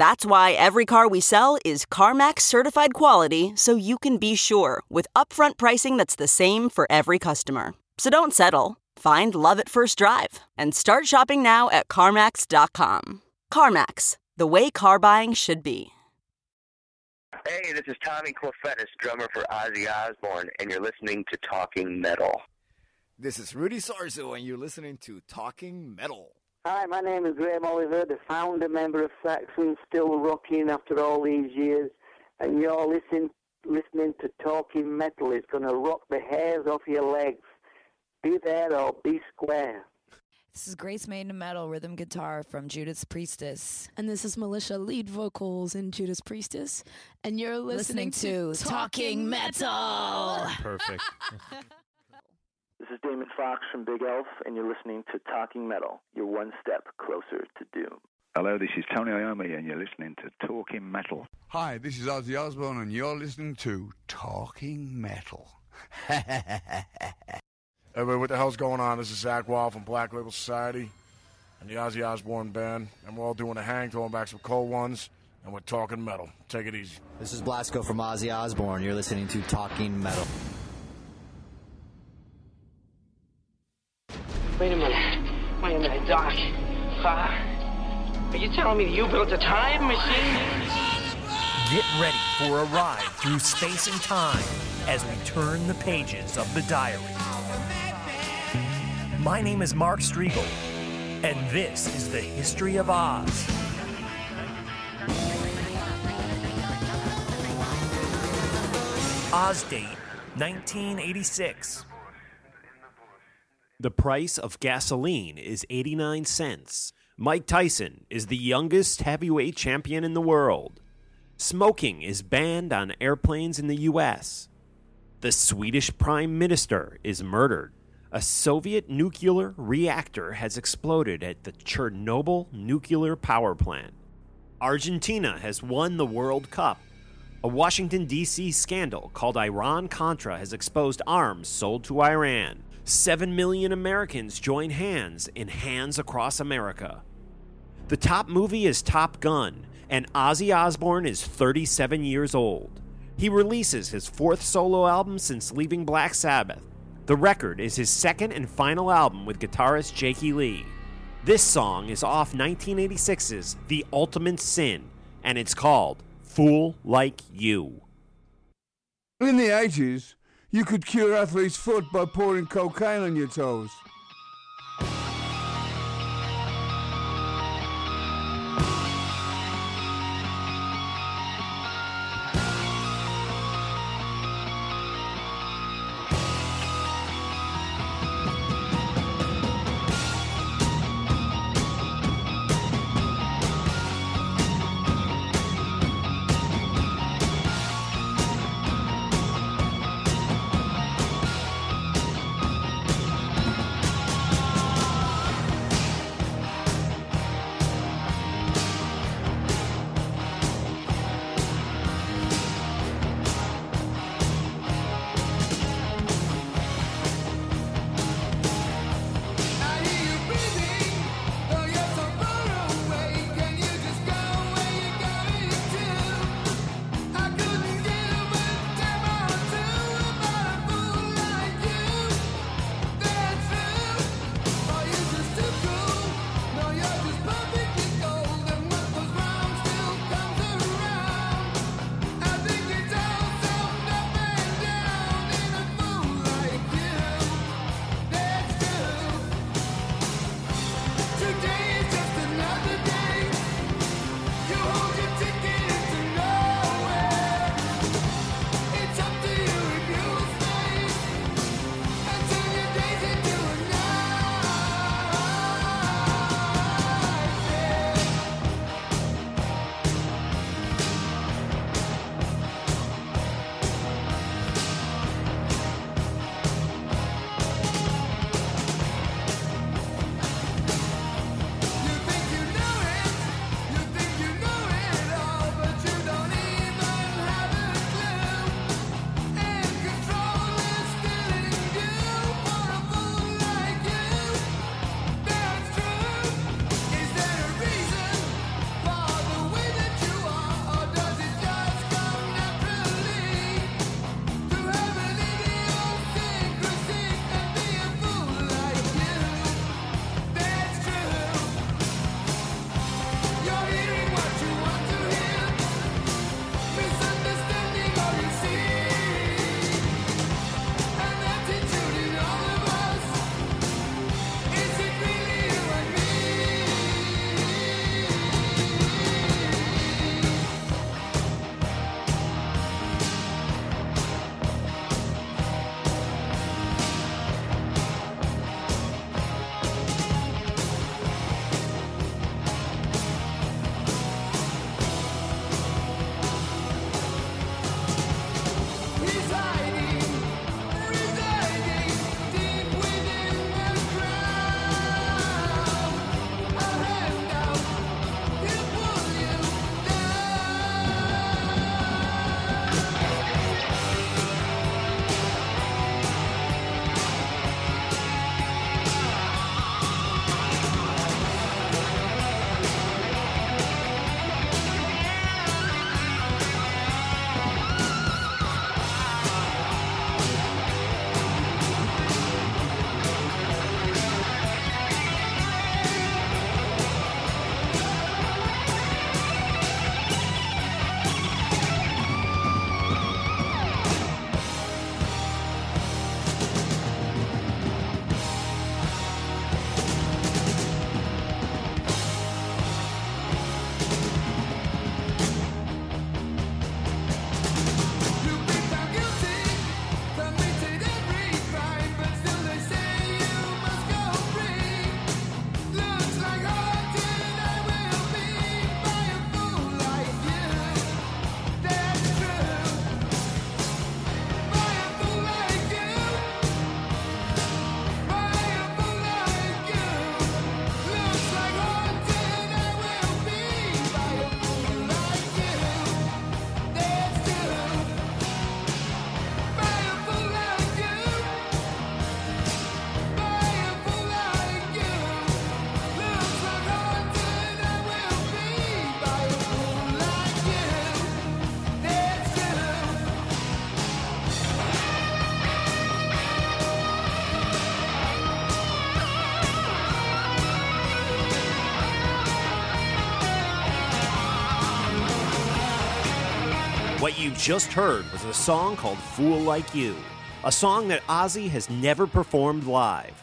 That's why every car we sell is CarMax certified quality so you can be sure with upfront pricing that's the same for every customer. So don't settle. Find love at first drive and start shopping now at CarMax.com. CarMax, the way car buying should be. Hey, this is Tommy Clufetos, drummer for Ozzy Osbourne, and you're listening to Talking Metal. This is Rudy Sarzo, and you're listening to Talking Metal. Hi, my name is Graham Oliver, the founder member of Saxon, still rocking after all these years. And you're listening, listening to Talking Metal. It's going to rock the hairs off your legs. Be there or be square. This is Grace Maiden Metal rhythm guitar from Judas Priestess. And this is Militia lead vocals in Judas Priestess. And you're listening, listening to Talking Metal. Perfect. This is Damon Fox from Bigelf, and you're listening to Talking Metal. You're one step closer to doom. Hello, this is Tony Iommi, and you're listening to Talking Metal. Hi, this is Ozzy Osbourne, and you're listening to Talking Metal. Everybody, what the hell's going on? This is Zakk Wylde from Black Label Society and the Ozzy Osbourne Band, and we're all doing a hang, throwing back some cold ones, and we're talking metal. Take it easy. This is Blasko from Ozzy Osbourne. You're listening to Talking Metal. Wait a minute. Wait a minute, Doc. Uh, are you telling me you built a time machine? Get ready for a ride through space and time as we turn the pages of the diary. My name is Mark Strigl, and this is the History of Oz. Oz date 1986. The price of gasoline is 89 cents. Mike Tyson is the youngest heavyweight champion in the world. Smoking is banned on airplanes in the U.S. The Swedish Prime Minister is murdered. A Soviet nuclear reactor has exploded at the Chernobyl nuclear power plant. Argentina has won the World Cup. A Washington, D.C. scandal called Iran Contra has exposed arms sold to Iran. Seven million Americans join hands in Hands Across America. The top movie is Top Gun, and Ozzy Osbourne is 37 years old. He releases his fourth solo album since leaving Black Sabbath. The record is his second and final album with guitarist Jakey Lee. This song is off 1986's The Ultimate Sin, and it's called Fool Like You. In the 80s, you could cure athlete's foot by pouring cocaine on your toes. You just heard was a song called Fool Like You, a song that Ozzy has never performed live.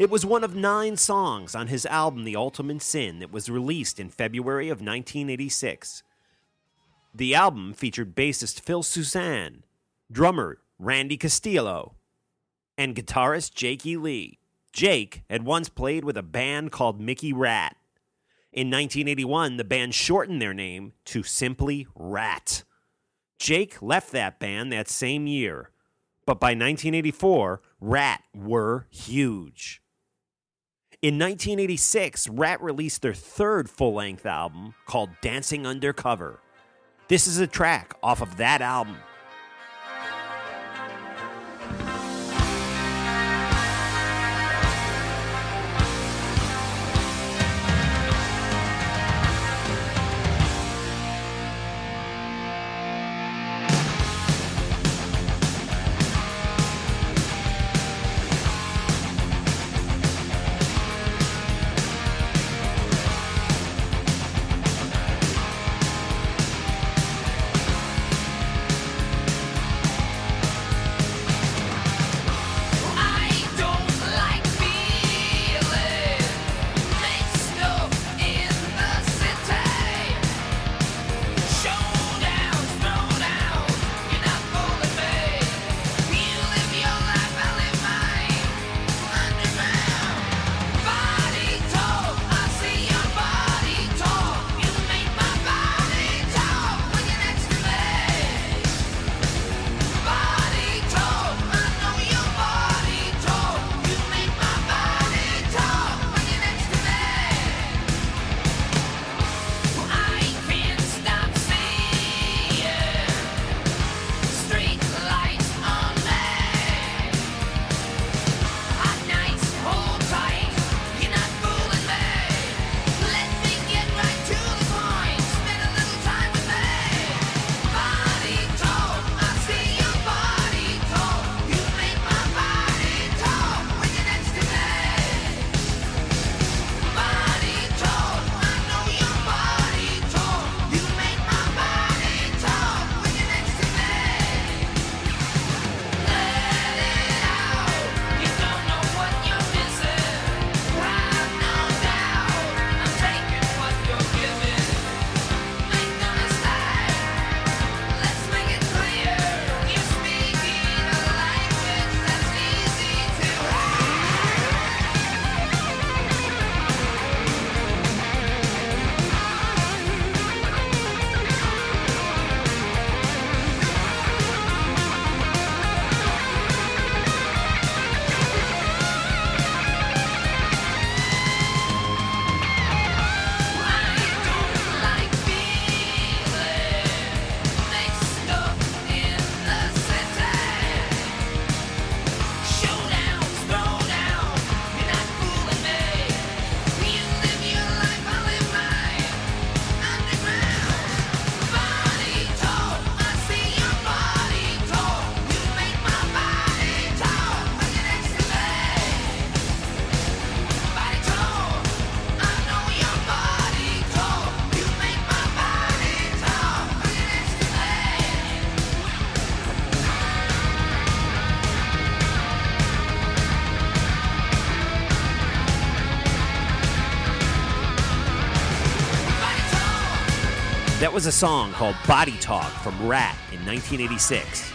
It was one of nine songs on his album The Ultimate Sin that was released in February of 1986. The album featured bassist Phil Soussan, drummer Randy Castillo, and guitarist Jake. Lee. Jake had once played with a band called Mickey Ratt. In 1981, the band shortened their name to simply Ratt. Jake left that band that same year, but by 1984, Ratt were huge. In 1986, Ratt released their third full length album called Dancing Undercover. This is a track off of that album. Was a song called Body Talk from Ratt in 1986.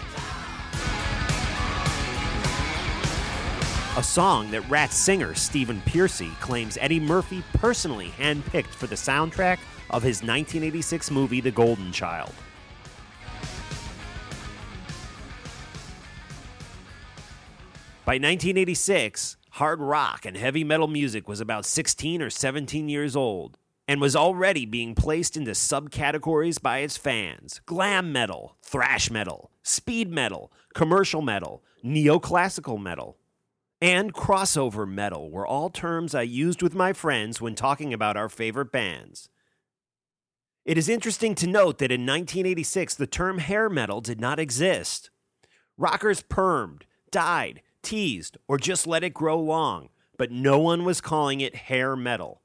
A song that Ratt singer Stephen Pearcy claims Eddie Murphy personally handpicked for the soundtrack of his 1986 movie The Golden Child. By 1986, hard rock and heavy metal music was about 16 or 17 years old and was already being placed into subcategories by its fans glam metal, thrash metal, speed metal, commercial metal, neoclassical metal. And crossover metal were all terms I used with my friends when talking about our favorite bands. It is interesting to note that in 1986, the term hair metal did not exist. Rockers permed, dyed, teased, or just let it grow long, but no one was calling it hair metal.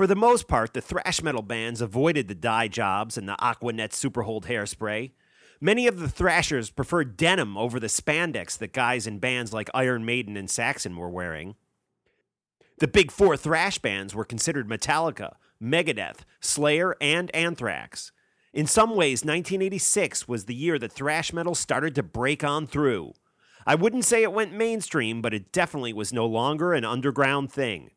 For the most part, the thrash metal bands avoided the dye jobs and the Aquanet Superhold hairspray. Many of the thrashers preferred denim over the spandex that guys in bands like Iron Maiden and Saxon were wearing. The big four thrash bands were considered Metallica, Megadeth, Slayer, and Anthrax. In some ways, 1986 was the year that thrash metal started to break on through. I wouldn't say it went mainstream, but it definitely was no longer an underground thing.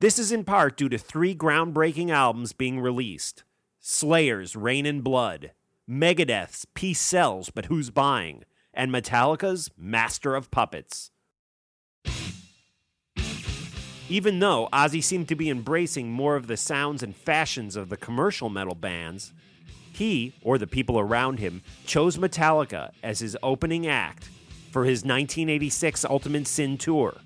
This is in part due to three groundbreaking albums being released Slayer's Reign in Blood, Megadeth's Peace Sells, but Who's Buying, and Metallica's Master of Puppets. Even though Ozzy seemed to be embracing more of the sounds and fashions of the commercial metal bands, he, or the people around him, chose Metallica as his opening act for his 1986 Ultimate Sin tour.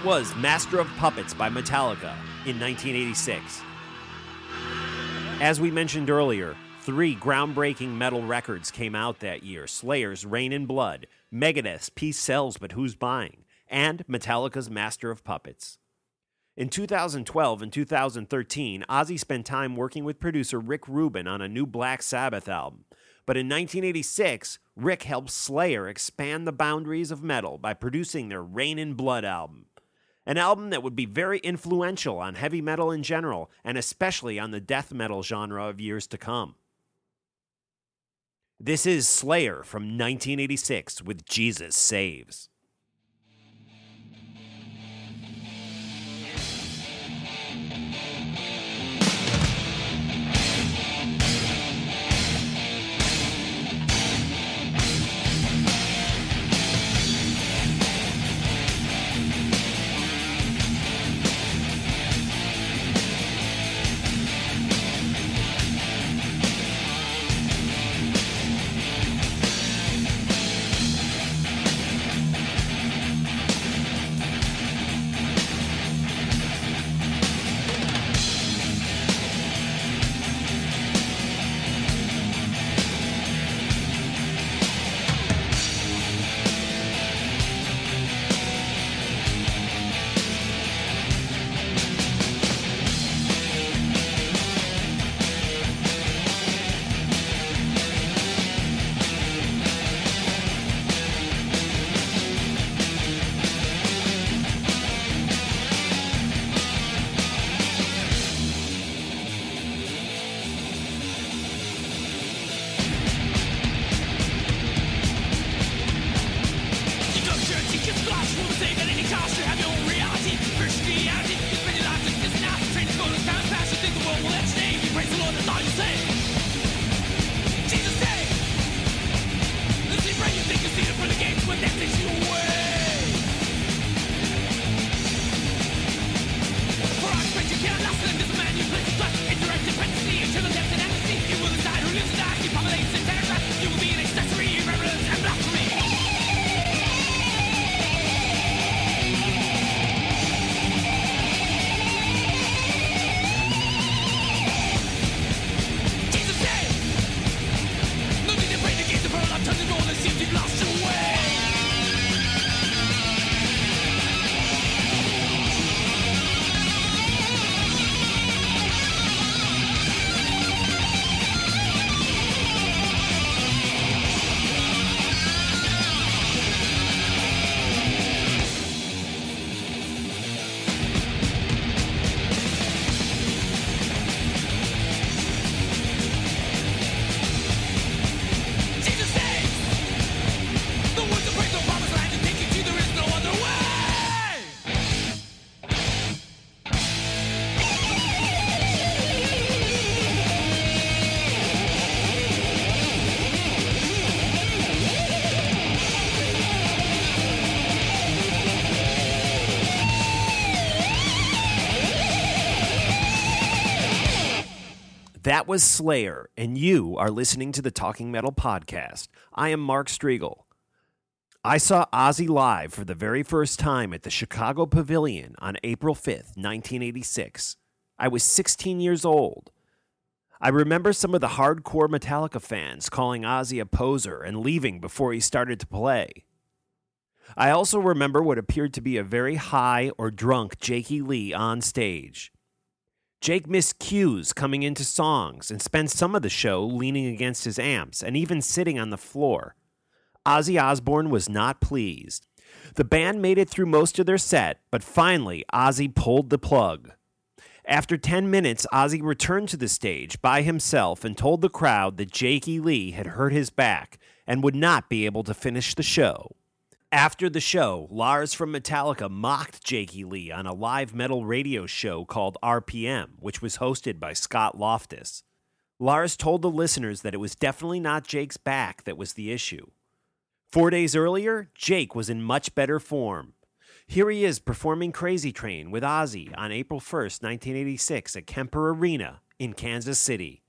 That was Master of Puppets by Metallica in 1986. As we mentioned earlier, three groundbreaking metal records came out that year Slayer's Reign in Blood, Megadeth's Peace Sells But Who's Buying, and Metallica's Master of Puppets. In 2012 and 2013, Ozzy spent time working with producer Rick Rubin on a new Black Sabbath album. But in 1986, Rick helped Slayer expand the boundaries of metal by producing their Reign in Blood album an album that would be very influential on heavy metal in general, and especially on the death metal genre of years to come. This is Slayer from 1986 with Jesus Saves. That was Slayer, and you are listening to the Talking Metal Podcast. I am Mark Strigl. I saw Ozzy live for the very first time at the Chicago Pavilion on April 5th, 1986. I was 16 years old. I remember some of the hardcore Metallica fans calling Ozzy a poser and leaving before he started to play. I also remember what appeared to be a very high or drunk Jakey Lee on stage. Jake missed cues coming into songs and spent some of the show leaning against his amps and even sitting on the floor. Ozzy Osbourne was not pleased. The band made it through most of their set, but finally, Ozzy pulled the plug. After 10 minutes, Ozzy returned to the stage by himself and told the crowd that Jakey Lee had hurt his back and would not be able to finish the show. After the show, Lars from Metallica mocked Jakey Lee on a live metal radio show called RPM, which was hosted by Scott Loftus. Lars told the listeners that it was definitely not Jake's back that was the issue. Four days earlier, Jake was in much better form. Here he is performing Crazy Train with Ozzy on April 1st, 1986 at Kemper Arena in Kansas City.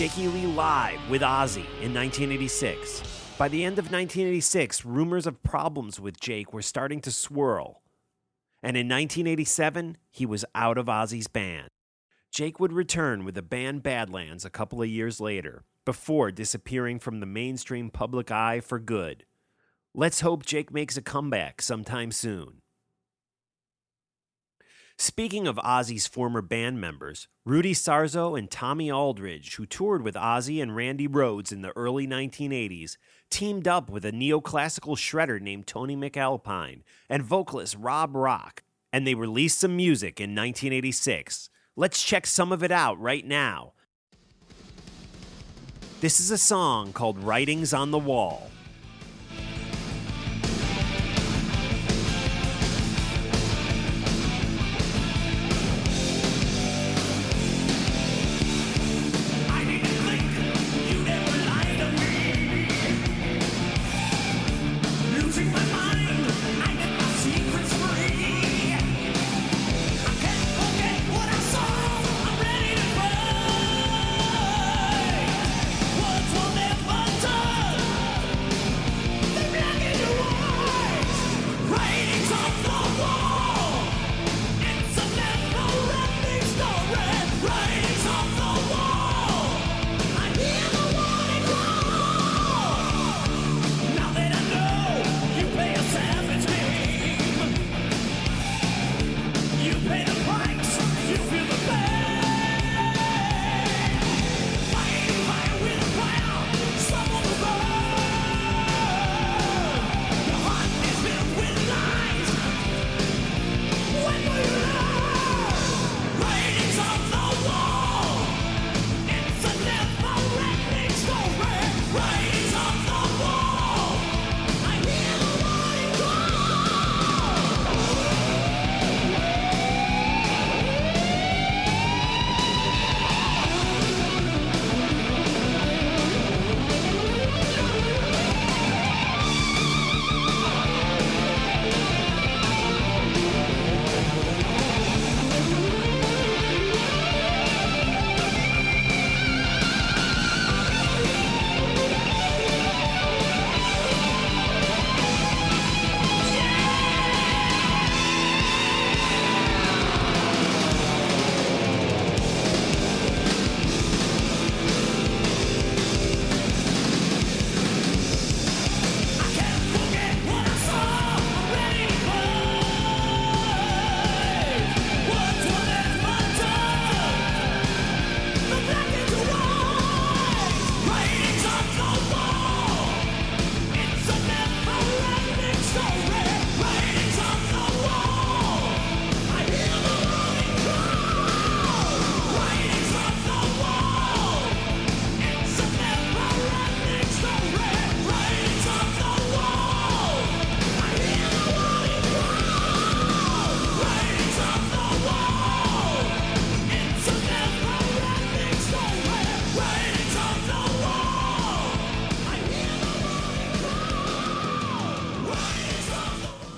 Jakey Lee live with Ozzy in 1986. By the end of 1986, rumors of problems with Jake were starting to swirl. And in 1987, he was out of Ozzy's band. Jake would return with the band Badlands a couple of years later, before disappearing from the mainstream public eye for good. Let's hope Jake makes a comeback sometime soon. Speaking of Ozzy's former band members, Rudy Sarzo and Tommy Aldridge, who toured with Ozzy and Randy Rhoads in the early 1980s, teamed up with a neoclassical shredder named Tony MacAlpine and vocalist Rob Rock, and they released some music in 1986. Let's check some of it out right now. This is a song called Writings on the Wall.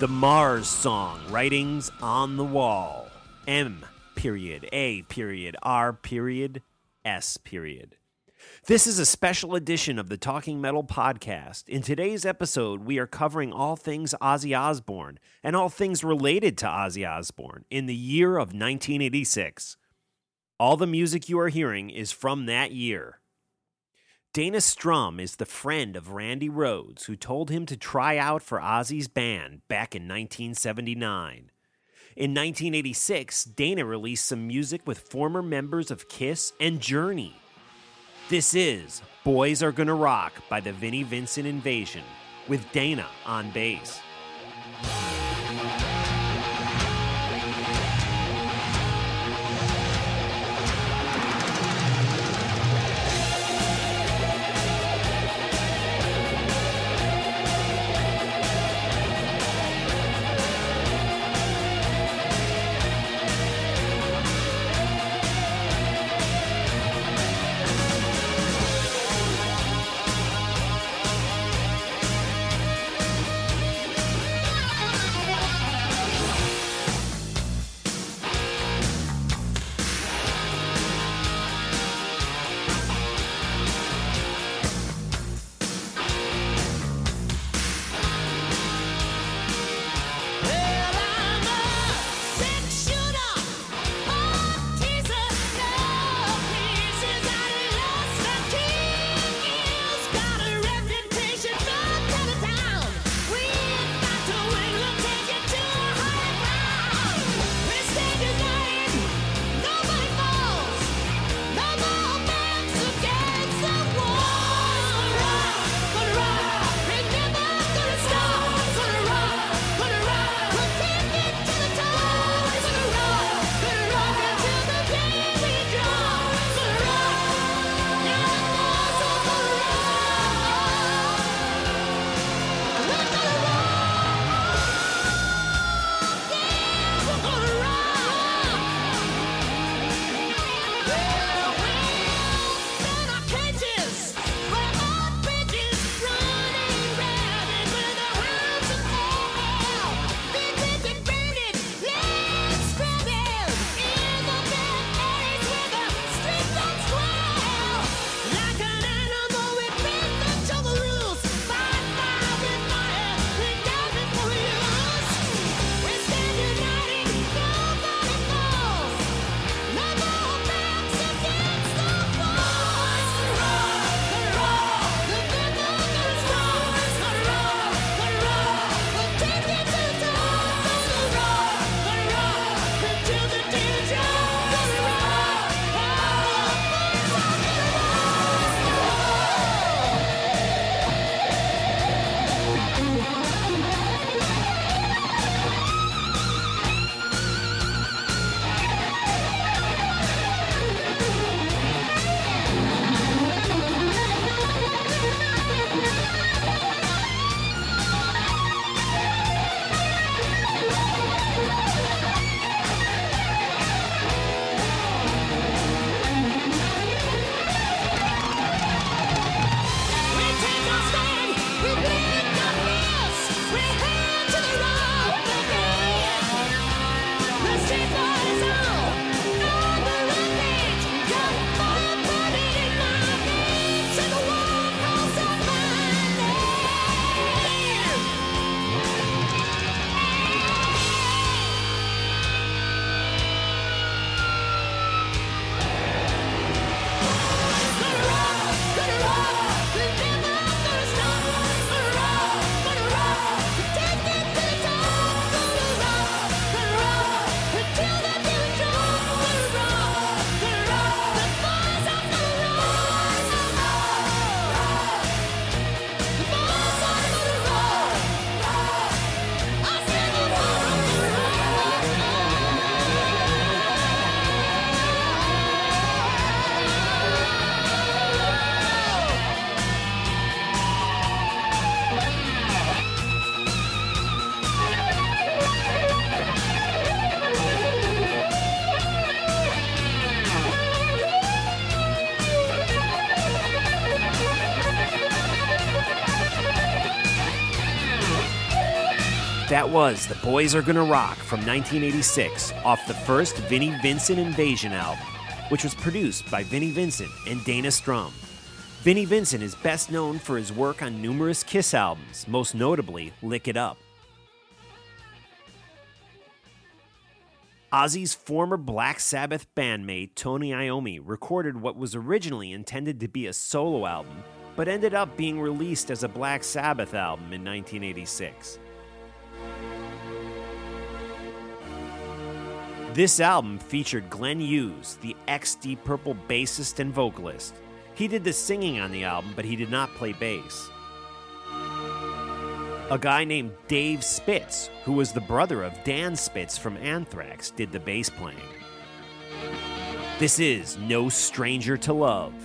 The Mars song, Writings on the Wall. M period, A period, R period, S period. This is a special edition of the Talking Metal podcast. In today's episode, we are covering all things Ozzy Osbourne and all things related to Ozzy Osbourne in the year of 1986. All the music you are hearing is from that year. Dana Strum is the friend of Randy Rhoads, who told him to try out for Ozzy's band back in 1979. In 1986, Dana released some music with former members of Kiss and Journey. This is Boys Are Gonna Rock by the Vinnie Vincent Invasion, with Dana on bass. That was The Boys Are Gonna Rock from 1986 off the first Vinnie Vincent Invasion album, which was produced by Vinnie Vincent and Dana Strum. Vinnie Vincent is best known for his work on numerous Kiss albums, most notably Lick It Up. Ozzy's former Black Sabbath bandmate Tony Iommi recorded what was originally intended to be a solo album, but ended up being released as a Black Sabbath album in 1986. This album featured Glenn Hughes, the ex Deep Purple bassist and vocalist. He did the singing on the album, but he did not play bass. A guy named Dave Spitz, who was the brother of Dan Spitz from Anthrax, did the bass playing. This is No Stranger to Love.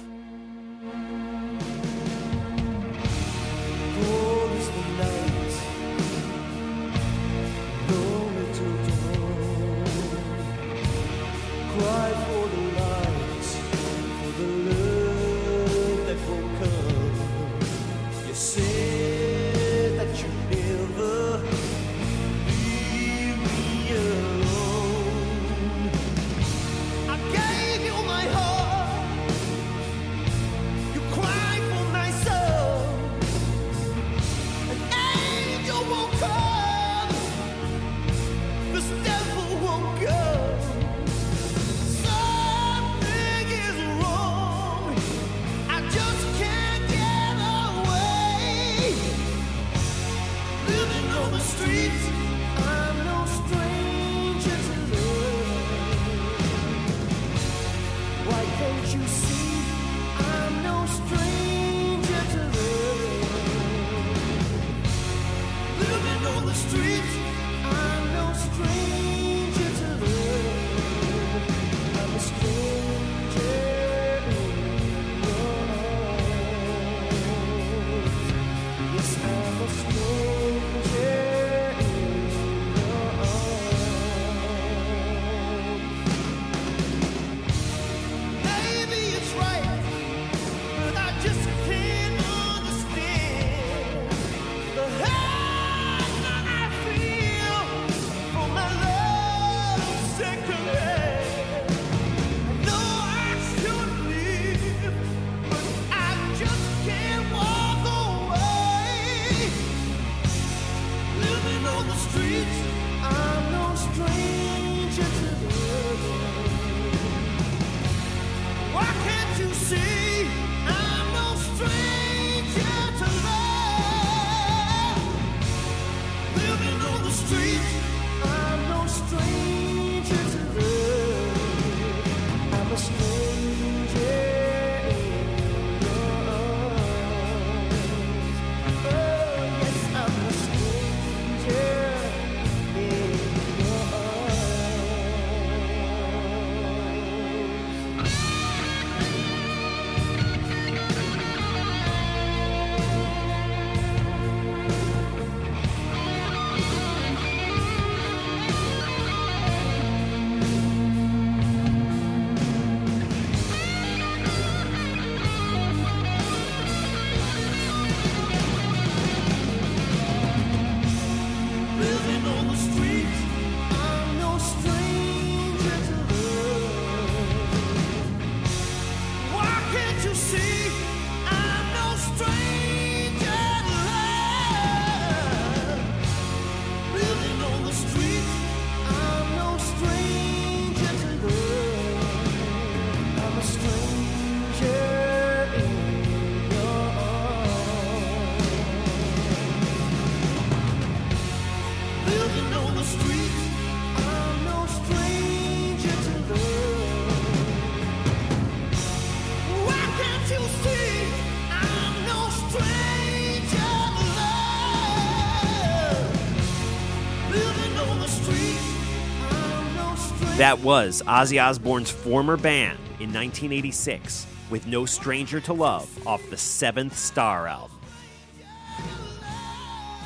That was Ozzy Osbourne's former band in 1986 with No Stranger to Love off the Seventh Star album.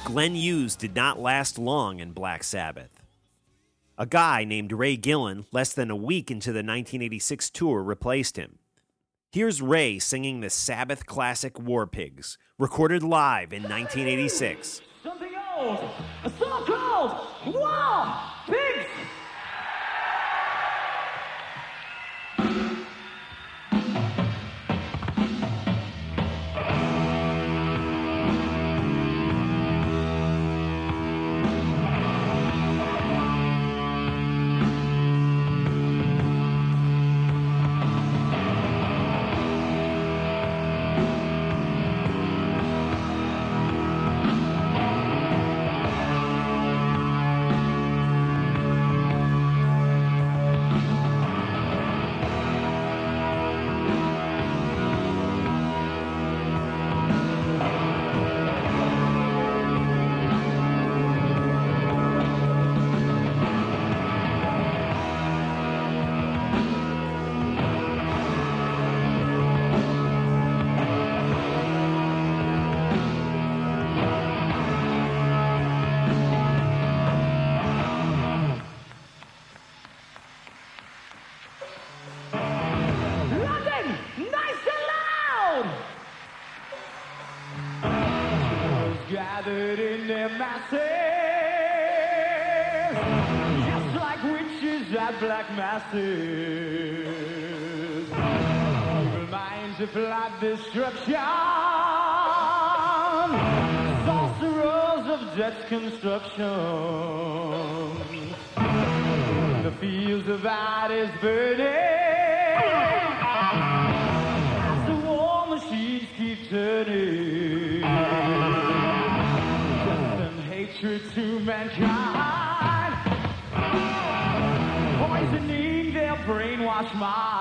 Glenn Hughes did not last long in Black Sabbath. A guy named Ray Gillen, less than a week into the 1986 tour, replaced him. Here's Ray singing the Sabbath classic War Pigs, recorded live in 1986. Blood destruction. Sorcerers of death construction. The fields of is burning. As the war machines keep turning. Death and hatred to mankind. Poisoning their brainwashed minds.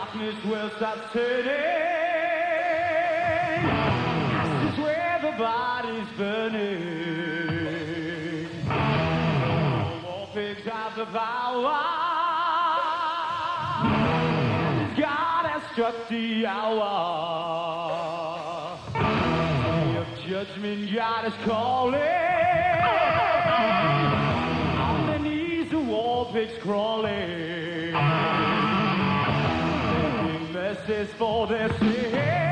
Darkness will stop turning. This is where the body's burning. No more pigs have the power. God has struck the hour. Day of judgment, God is calling. On their knees, the war pigs crawling. Mercies for this sins.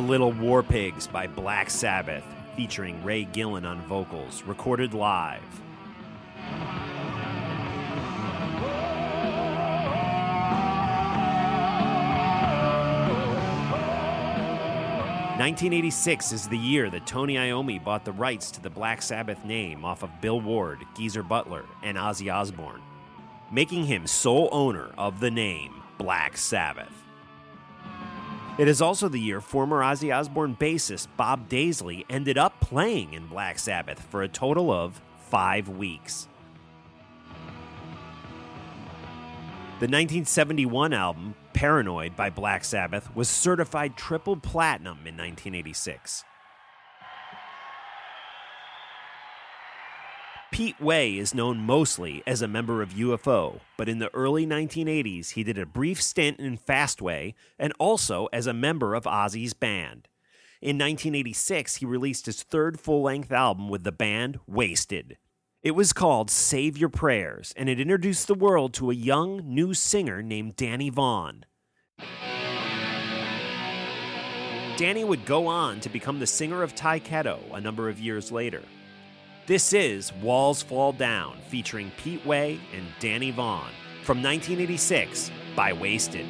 Little War Pigs by Black Sabbath, featuring Ray Gillen on vocals, recorded live. 1986 is the year that Tony Iommi bought the rights to the Black Sabbath name off of Bill Ward, Geezer Butler, and Ozzy Osbourne, making him sole owner of the name Black Sabbath. It is also the year former Ozzy Osbourne bassist Bob Daisley ended up playing in Black Sabbath for a total of five weeks. The 1971 album, Paranoid by Black Sabbath, was certified triple platinum in 1986. Pete Way is known mostly as a member of UFO, but in the early 1980s he did a brief stint in Fastway and also as a member of Ozzy's band. In 1986, he released his third full length album with the band Waysted. It was called Save Your Prayers, and it introduced the world to a young new singer named Danny Vaughan. Danny would go on to become the singer of Ty Tyketto a number of years later. This is Walls Fall Down, featuring Pete Way and Danny Vaughan from 1986 by Waysted.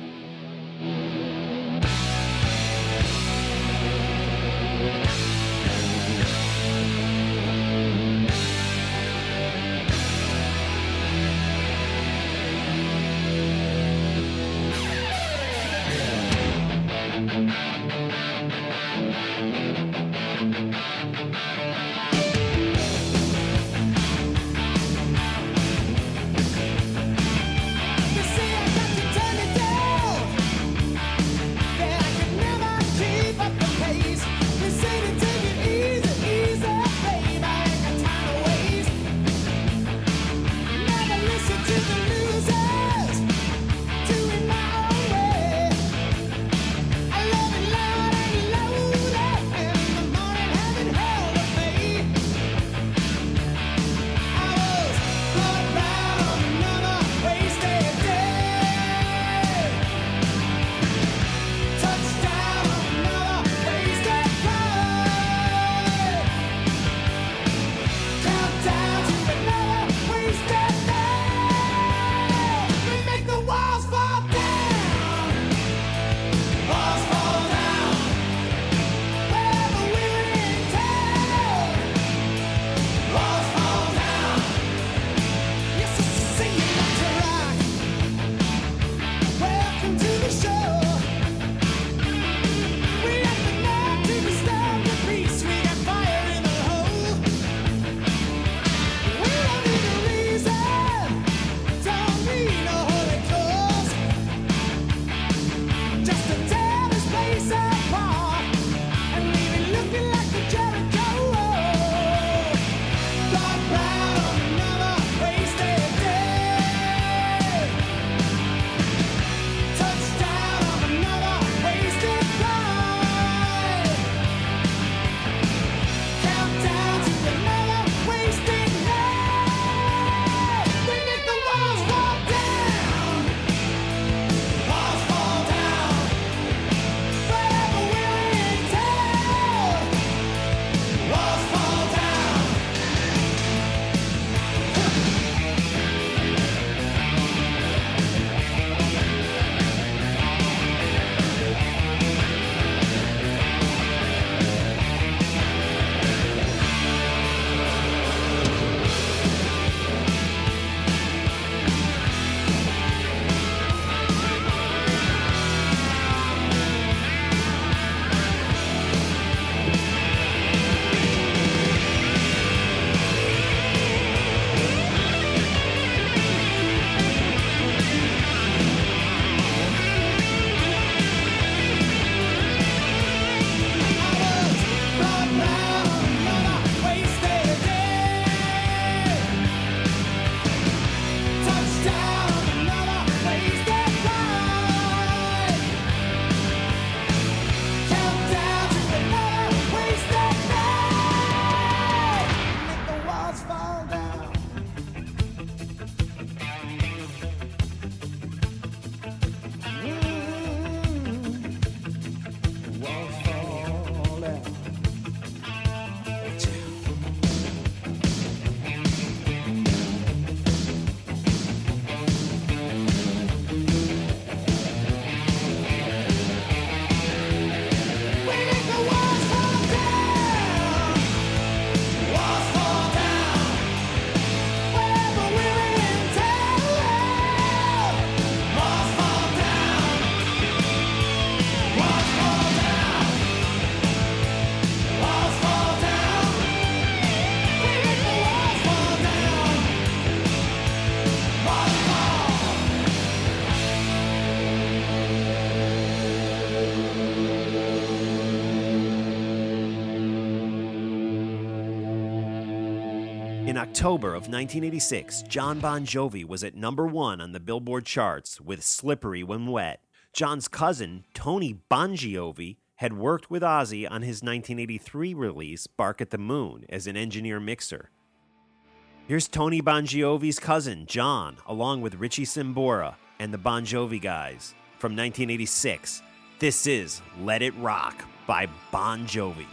October of 1986, Jon Bon Jovi was at number one on the Billboard charts with Slippery When Wet. Jon's cousin, Tony Bongiovi, had worked with Ozzy on his 1983 release, Bark at the Moon, as an engineer mixer. Here's Tony Bongiovi's cousin, John, along with Richie Sambora and the Bon Jovi guys from 1986. This is Let It Rock by Bon Jovi.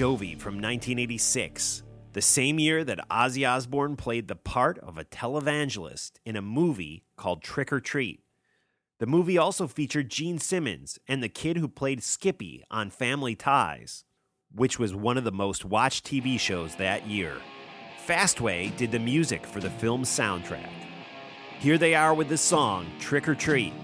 Jovi from 1986, the same year that Ozzy Osbourne played the part of a televangelist in a movie called Trick or Treat. The movie also featured Gene Simmons and the kid who played Skippy on Family Ties, which was one of the most watched TV shows that year. Fastway did the music for the film's soundtrack. Here they are with the song Trick or Treat.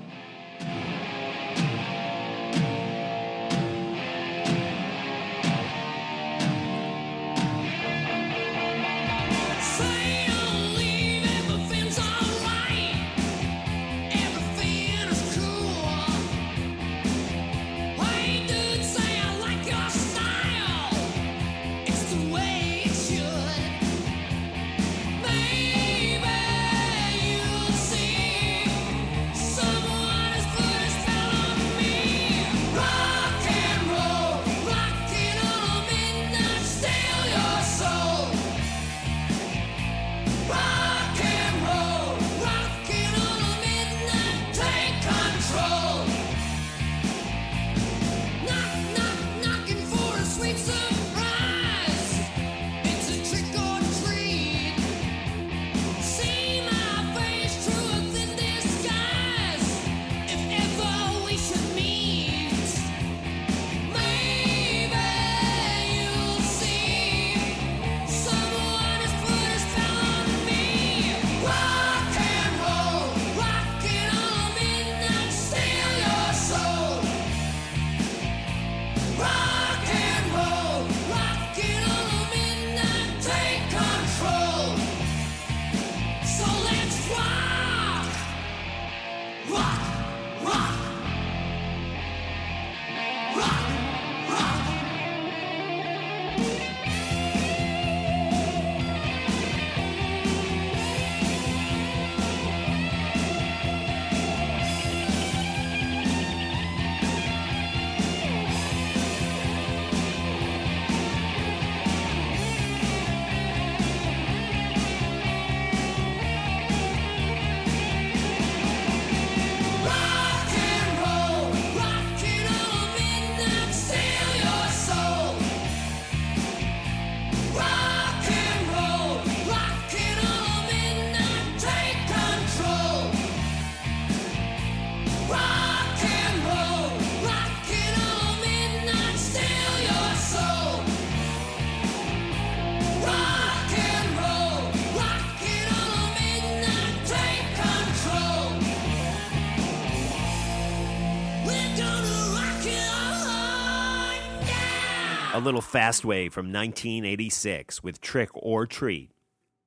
Night. fast little Fastway from 1986 with Trick or Treat.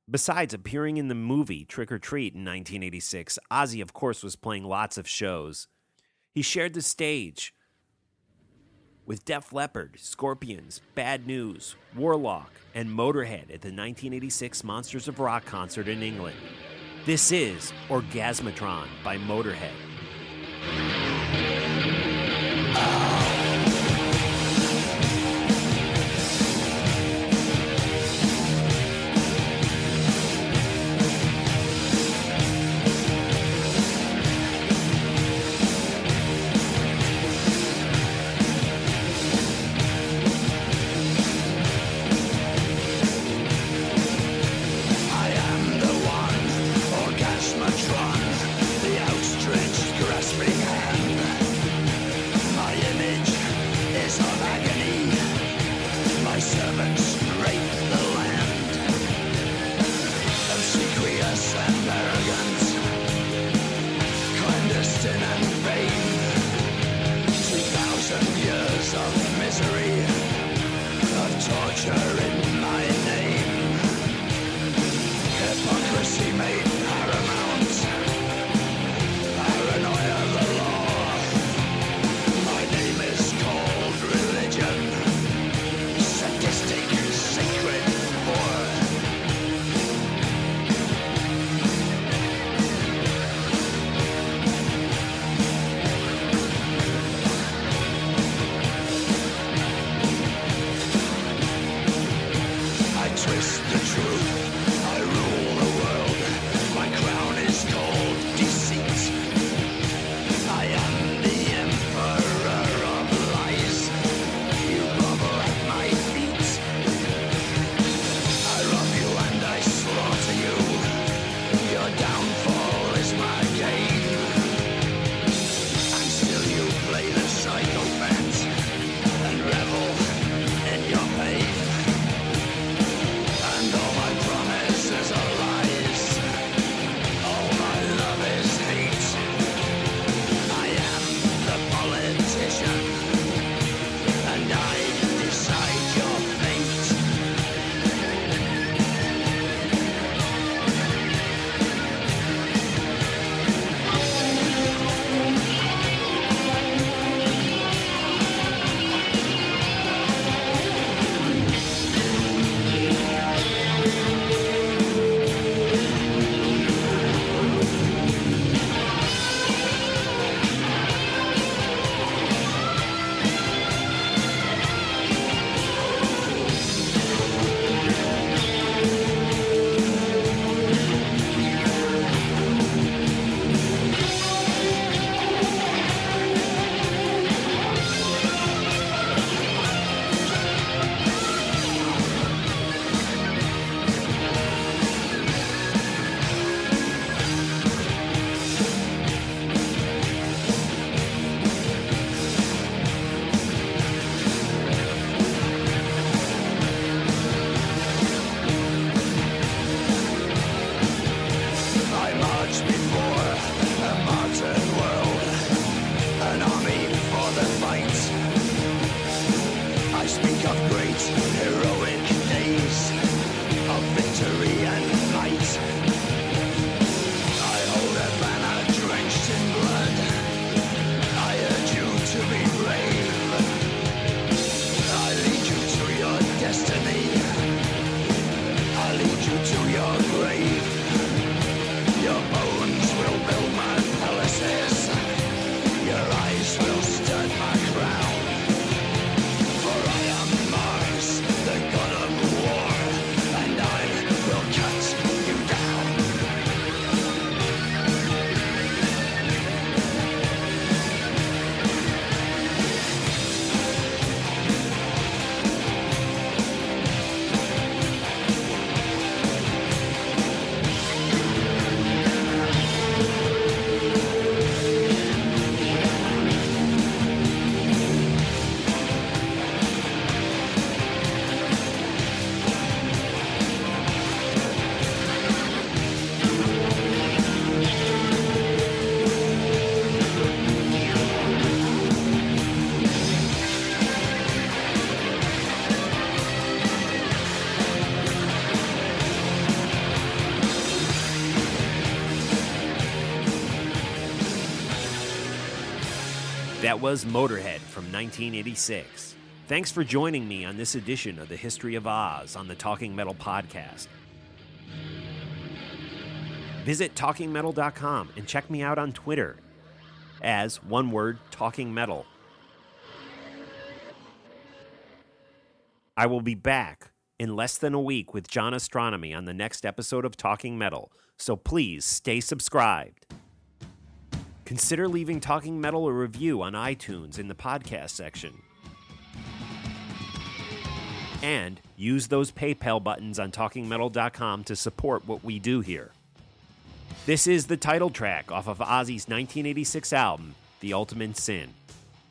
Besides appearing in the movie Trick or Treat in 1986, Ozzy, of course, was playing lots of shows. He shared the stage with Def Leppard, Scorpions, Bad News, Warlock, and Motorhead at the 1986 Monsters of Rock concert in England. This is Orgasmatron by Motorhead. That was Motorhead from 1986. Thanks for joining me on this edition of the History of Oz on the Talking Metal podcast. Visit talkingmetal.com and check me out on Twitter as one word Talking Metal. I will be back in less than a week with John Astronomy on the next episode of Talking Metal, so please stay subscribed. Consider leaving Talking Metal a review on iTunes in the podcast section. And use those PayPal buttons on TalkingMetal.com to support what we do here. This is the title track off of Ozzy's 1986 album, The Ultimate Sin.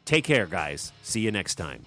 Take care, guys. See you next time.